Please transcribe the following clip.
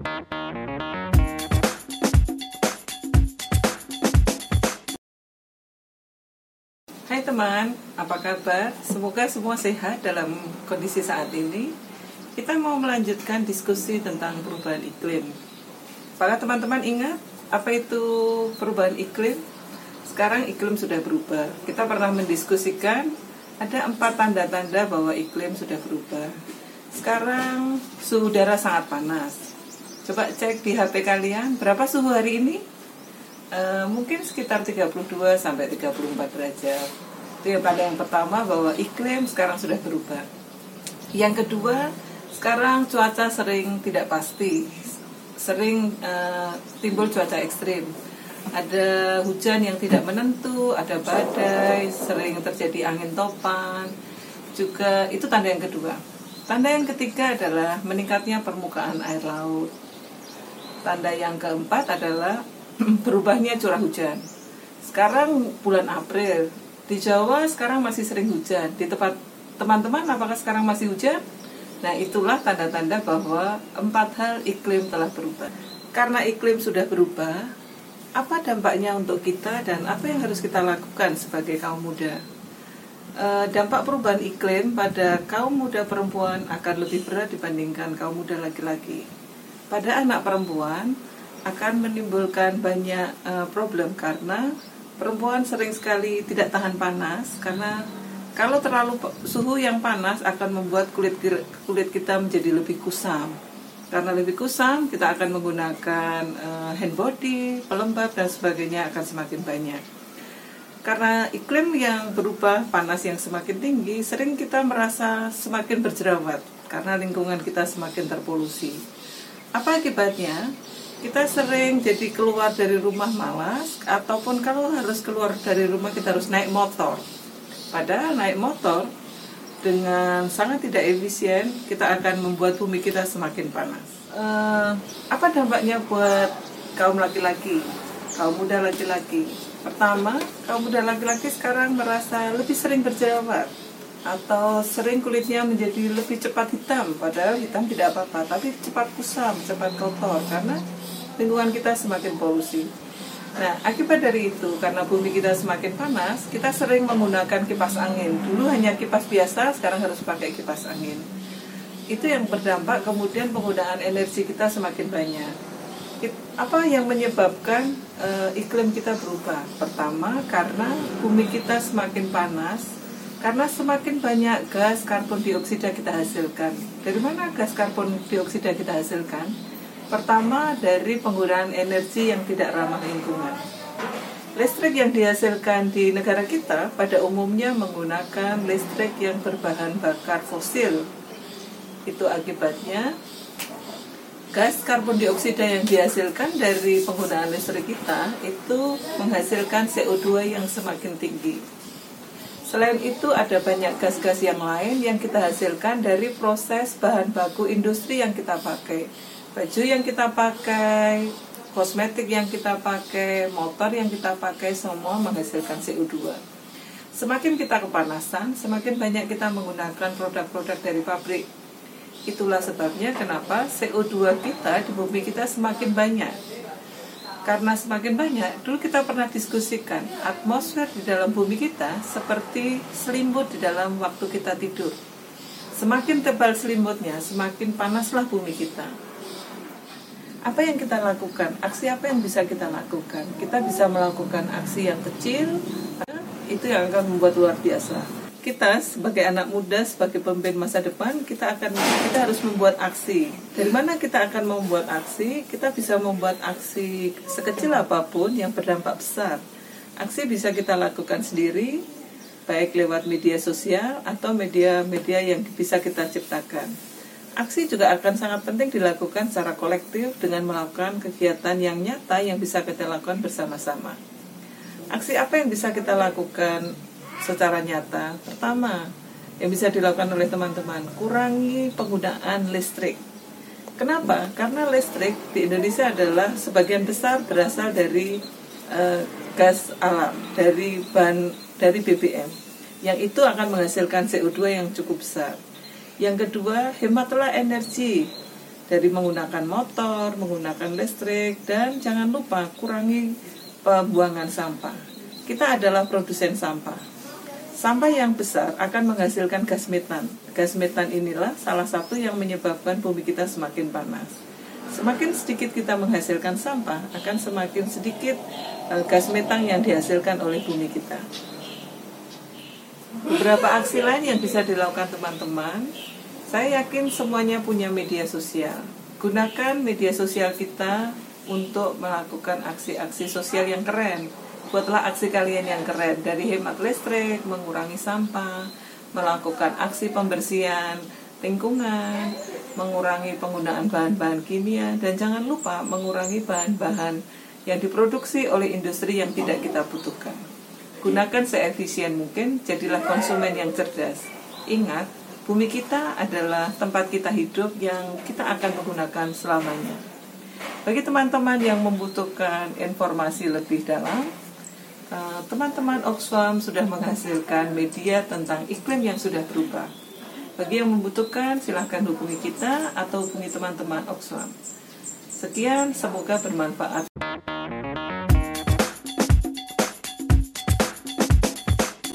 Hai teman, apa kabar? Semoga semua sehat dalam kondisi saat ini. Kita mau melanjutkan diskusi tentang perubahan iklim. Para teman-teman ingat apa itu perubahan iklim? Sekarang iklim sudah berubah. Kita pernah mendiskusikan ada empat tanda-tanda bahwa iklim sudah berubah. Sekarang suhu udara sangat panas. Coba cek di HP kalian berapa suhu hari ini? Uh, mungkin sekitar 32 sampai 34 derajat. Itu yang pada yang pertama bahwa iklim sekarang sudah berubah. Yang kedua, sekarang cuaca sering tidak pasti. Sering uh, timbul cuaca ekstrim. Ada hujan yang tidak menentu, ada badai, sering terjadi angin topan. Juga itu tanda yang kedua. Tanda yang ketiga adalah meningkatnya permukaan air laut. Tanda yang keempat adalah berubahnya curah hujan. Sekarang bulan April, di Jawa sekarang masih sering hujan. Di tempat teman-teman apakah sekarang masih hujan? Nah, itulah tanda-tanda bahwa empat hal iklim telah berubah. Karena iklim sudah berubah, apa dampaknya untuk kita dan apa yang harus kita lakukan sebagai kaum muda? E, dampak perubahan iklim pada kaum muda perempuan akan lebih berat dibandingkan kaum muda laki-laki. Pada anak perempuan, akan menimbulkan banyak uh, problem karena perempuan sering sekali tidak tahan panas karena kalau terlalu suhu yang panas akan membuat kulit kulit kita menjadi lebih kusam. Karena lebih kusam, kita akan menggunakan uh, hand body, pelembab dan sebagainya akan semakin banyak. Karena iklim yang berubah, panas yang semakin tinggi, sering kita merasa semakin berjerawat karena lingkungan kita semakin terpolusi. Apa akibatnya? kita sering jadi keluar dari rumah malas ataupun kalau harus keluar dari rumah kita harus naik motor. Padahal naik motor dengan sangat tidak efisien kita akan membuat bumi kita semakin panas. Uh, apa dampaknya buat kaum laki-laki? Kaum muda laki-laki? Pertama kaum muda laki-laki sekarang merasa lebih sering berjerawat atau sering kulitnya menjadi lebih cepat hitam padahal hitam tidak apa-apa tapi cepat kusam cepat kotor karena lingkungan kita semakin polusi. Nah, akibat dari itu, karena bumi kita semakin panas, kita sering menggunakan kipas angin. Dulu hanya kipas biasa, sekarang harus pakai kipas angin. Itu yang berdampak kemudian penggunaan energi kita semakin banyak. Apa yang menyebabkan uh, iklim kita berubah? Pertama, karena bumi kita semakin panas, karena semakin banyak gas karbon dioksida kita hasilkan. Dari mana gas karbon dioksida kita hasilkan? Pertama dari penggunaan energi yang tidak ramah lingkungan. Listrik yang dihasilkan di negara kita pada umumnya menggunakan listrik yang berbahan bakar fosil. Itu akibatnya gas karbon dioksida yang dihasilkan dari penggunaan listrik kita itu menghasilkan CO2 yang semakin tinggi. Selain itu ada banyak gas-gas yang lain yang kita hasilkan dari proses bahan baku industri yang kita pakai baju yang kita pakai, kosmetik yang kita pakai, motor yang kita pakai semua menghasilkan CO2. Semakin kita kepanasan, semakin banyak kita menggunakan produk-produk dari pabrik. Itulah sebabnya kenapa CO2 kita di bumi kita semakin banyak. Karena semakin banyak, dulu kita pernah diskusikan atmosfer di dalam bumi kita seperti selimut di dalam waktu kita tidur. Semakin tebal selimutnya, semakin panaslah bumi kita apa yang kita lakukan? Aksi apa yang bisa kita lakukan? Kita bisa melakukan aksi yang kecil, itu yang akan membuat luar biasa. Kita sebagai anak muda, sebagai pemimpin masa depan, kita akan kita harus membuat aksi. Dari mana kita akan membuat aksi? Kita bisa membuat aksi sekecil apa pun yang berdampak besar. Aksi bisa kita lakukan sendiri, baik lewat media sosial atau media-media yang bisa kita ciptakan Aksi juga akan sangat penting dilakukan secara kolektif dengan melakukan kegiatan yang nyata yang bisa kita lakukan bersama-sama. Aksi apa yang bisa kita lakukan secara nyata? Pertama, yang bisa dilakukan oleh teman-teman, kurangi penggunaan listrik. Kenapa? Karena listrik di Indonesia adalah sebagian besar berasal dari uh, gas alam, dari bahan dari BBM, yang itu akan menghasilkan CO2 yang cukup besar. Yang kedua, hematlah energi dari menggunakan motor, menggunakan listrik, dan jangan lupa kurangi pembuangan sampah. Kita adalah produsen sampah. Sampah yang besar akan menghasilkan gas metan. Gas metan inilah salah satu yang menyebabkan bumi kita semakin panas. Semakin sedikit kita menghasilkan sampah, akan semakin sedikit eh, gas metan yang dihasilkan oleh bumi kita. Beberapa aksi lain yang bisa dilakukan teman-teman saya yakin semuanya punya media sosial. Gunakan media sosial kita untuk melakukan aksi-aksi sosial yang keren. Buatlah aksi kalian yang keren dari hemat listrik, mengurangi sampah, melakukan aksi pembersihan lingkungan, mengurangi penggunaan bahan-bahan kimia, dan jangan lupa mengurangi bahan-bahan yang diproduksi oleh industri yang tidak kita butuhkan. Gunakan seefisien mungkin, jadilah konsumen yang cerdas. Ingat, Bumi kita adalah tempat kita hidup yang kita akan menggunakan selamanya. Bagi teman-teman yang membutuhkan informasi lebih dalam, eh, teman-teman Oxfam sudah menghasilkan media tentang iklim yang sudah berubah. Bagi yang membutuhkan, silahkan hubungi kita atau hubungi teman-teman Oxfam. Sekian, semoga bermanfaat